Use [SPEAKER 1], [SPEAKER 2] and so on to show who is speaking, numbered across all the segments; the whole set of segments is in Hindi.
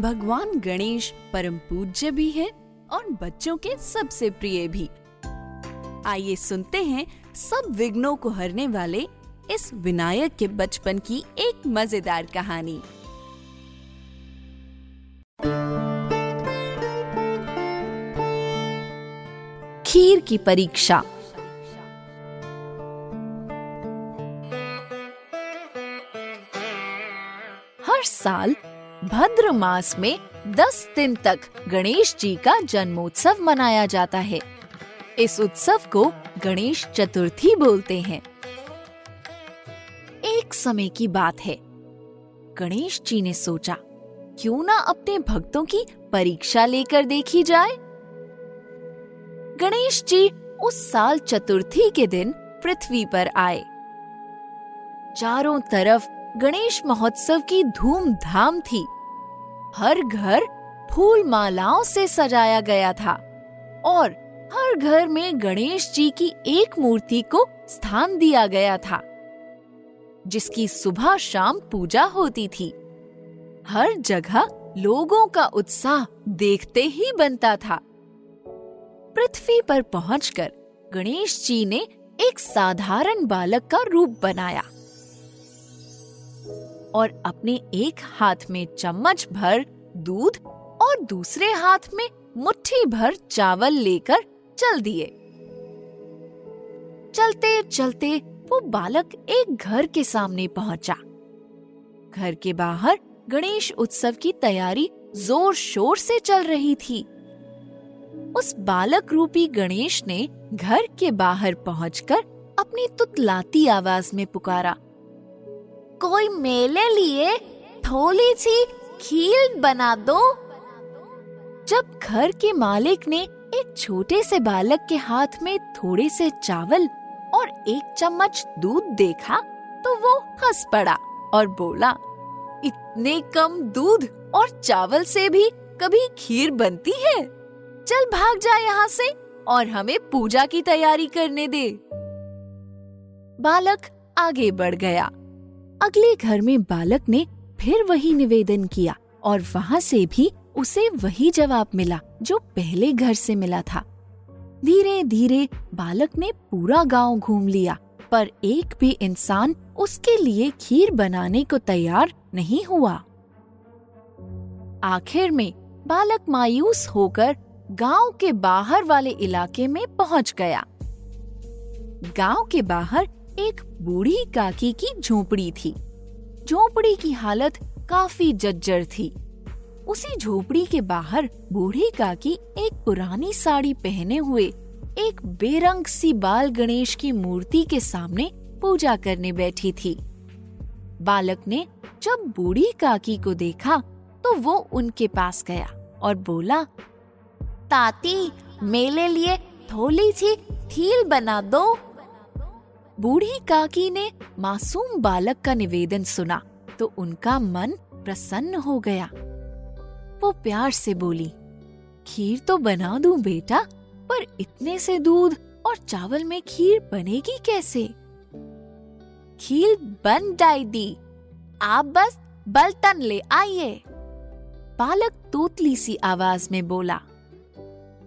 [SPEAKER 1] भगवान गणेश परम पूज्य भी है और बच्चों के सबसे प्रिय भी। आइए सुनते हैं सब विघ्नों को हरने वाले इस विनायक के बचपन की एक मज़ेदार कहानी। खीर की परीक्षा। हर साल भद्र मास में दस दिन तक गणेश जी का जन्मोत्सव मनाया जाता है। इस उत्सव को गणेश चतुर्थी बोलते हैं। एक समय की बात है। गणेश जी ने सोचा, क्यों ना अपने भक्तों की परीक्षा लेकर देखी जाए? गणेश जी उस साल चतुर्थी के दिन पृथ्वी पर आए। चारों तरफ़ गणेश महोत्सव की धूमधाम थी। हर घर फूल मालाओं से सजाया गया था और हर घर में गणेश जी की एक मूर्ति को स्थान दिया गया था, जिसकी सुबह शाम पूजा होती थी। हर जगह लोगों का उत्साह देखते ही बनता था। पृथ्वी पर पहुंचकर गणेश जी ने एक साधारण बालक का रूप बनाया। और अपने एक हाथ में चम्मच भर दूध और दूसरे हाथ में मुट्ठी भर चावल लेकर चल दिए। चलते चलते वो बालक एक घर के सामने पहुँचा। घर के बाहर गणेश उत्सव की तैयारी ज़ोर शोर से चल रही थी। उस बालक रूपी गणेश ने घर के बाहर पहुंचकर अपनी तुतलाती आवाज़ में पुकारा कोई मेले लिए थोड़ी सी खीर बना दो। जब घर के मालिक ने एक छोटे से बालक के हाथ में थोड़े से चावल और एक चम्मच दूध देखा तो वो हंस पड़ा और बोला, इतने कम दूध और चावल से भी कभी खीर बनती है? चल भाग जा यहाँ से और हमें पूजा की तैयारी करने दे। बालक आगे बढ़ गया। अगले घर में बालक ने फिर वही निवेदन किया और वहाँ से भी उसे वही जवाब मिला, जो पहले घर से मिला था। धीरे धीरे बालक ने पूरा गाँव घूम लिया, पर एक भी इंसान उसके लिए खीर बनाने को तैयार नहीं हुआ। आखिर में बालक मायूस होकर गाँव के बाहर वाले इलाके में पहुँच गया। गाँव के बाहर एक बूढ़ी काकी की झोपड़ी थी। झोपड़ी की हालत काफ़ी जज्जर थी। उसी झोपड़ी के बाहर बूढ़ी काकी एक पुरानी साड़ी पहने हुए एक बेरंग सी बाल गणेश की मूर्ति के सामने पूजा करने बैठी थी। बालक ने जब बूढ़ी काकी को देखा तो वो उनके पास गया और बोला, ताती, मेरे लिए थोड़ी सी थील बना दो। बूढ़ी काकी ने मासूम बालक का निवेदन सुना तो उनका मन प्रसन्न हो गया। वो प्यार से बोली, खीर तो बना दू बेटा, पर इतने से दूध और चावल में खीर बनेगी कैसे? खीर बन जाएगी। आप बस बलतन ले आइए। बालक तोतली सी आवाज़ में बोला।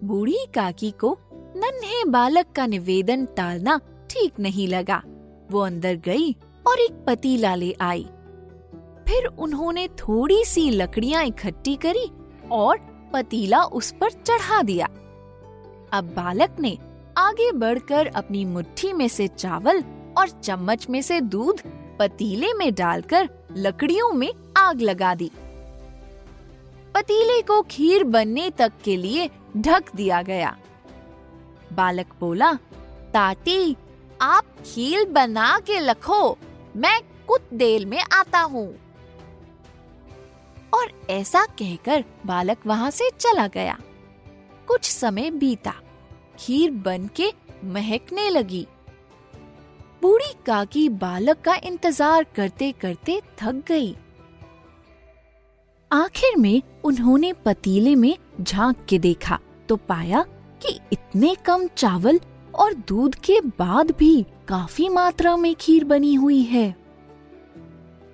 [SPEAKER 1] बूढ़ी काकी को नन्हे बालक का निवेदन टालना ठीक नहीं लगा। वो अंदर गई और एक पतीला ले आई। फिर उन्होंने थोड़ी सी लकड़ियाँ इकट्ठी करी और पतीला उस पर चढ़ा दिया। अब बालक ने आगे बढ़कर अपनी मुट्ठी में से चावल और चम्मच में से दूध पतीले में डालकर लकड़ियों में आग लगा दी। पतीले को खीर बनने तक के लिए ढक दिया गया। बालक बोला, ताती आप खीर बना के रखो। मैं कुछ देर में आता हूँ। और ऐसा कहकर बालक वहाँ से चला गया। कुछ समय बीता। खीर बन के महकने लगी। बूढ़ी काकी बालक का इंतज़ार करते करते थक गई। आखिर में उन्होंने पतीले में झाँक के देखा तो पाया कि इतने कम चावल और दूध के बाद भी काफ़ी मात्रा में खीर बनी हुई है।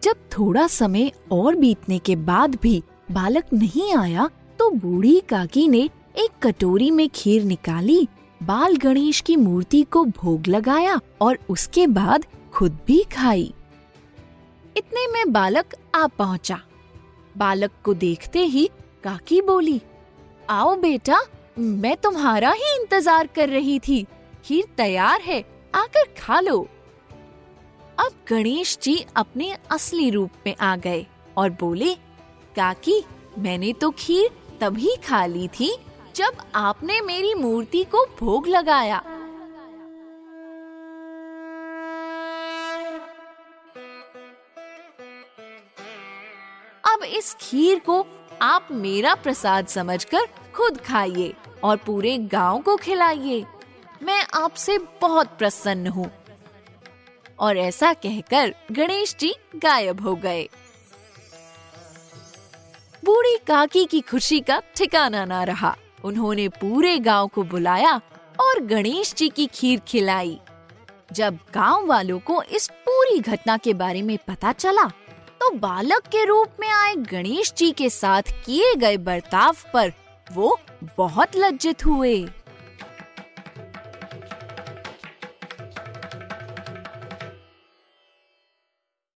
[SPEAKER 1] जब थोड़ा समय और बीतने के बाद भी बालक नहीं आया तो बूढ़ी काकी ने एक कटोरी में खीर निकाली, बाल गणेश की मूर्ति को भोग लगाया और उसके बाद खुद भी खाई। इतने में बालक आ पहुँचा। बालक को देखते ही काकी बोली, आओ बेटा, मैं तुम्हारा ही इंतज़ार कर रही थी। खीर तैयार है, आकर खा लो। अब गणेश जी अपने असली रूप में आ गए और बोले, काकी, मैंने तो खीर तभी खा ली थी जब आपने मेरी मूर्ति को भोग लगाया। अब इस खीर को आप मेरा प्रसाद समझकर खुद खाइए और पूरे गाँव को खिलाइए। मैं आपसे बहुत प्रसन्न हूँ। और ऐसा कहकर गणेश जी गायब हो गए। बूढ़ी काकी की खुशी का ठिकाना ना रहा। उन्होंने पूरे गाँव को बुलाया और गणेश जी की खीर खिलाई। जब गाँव वालों को इस पूरी घटना के बारे में पता चला तो बालक के रूप में आए गणेश जी के साथ किए गए बर्ताव पर वो बहुत लज्जित हुए।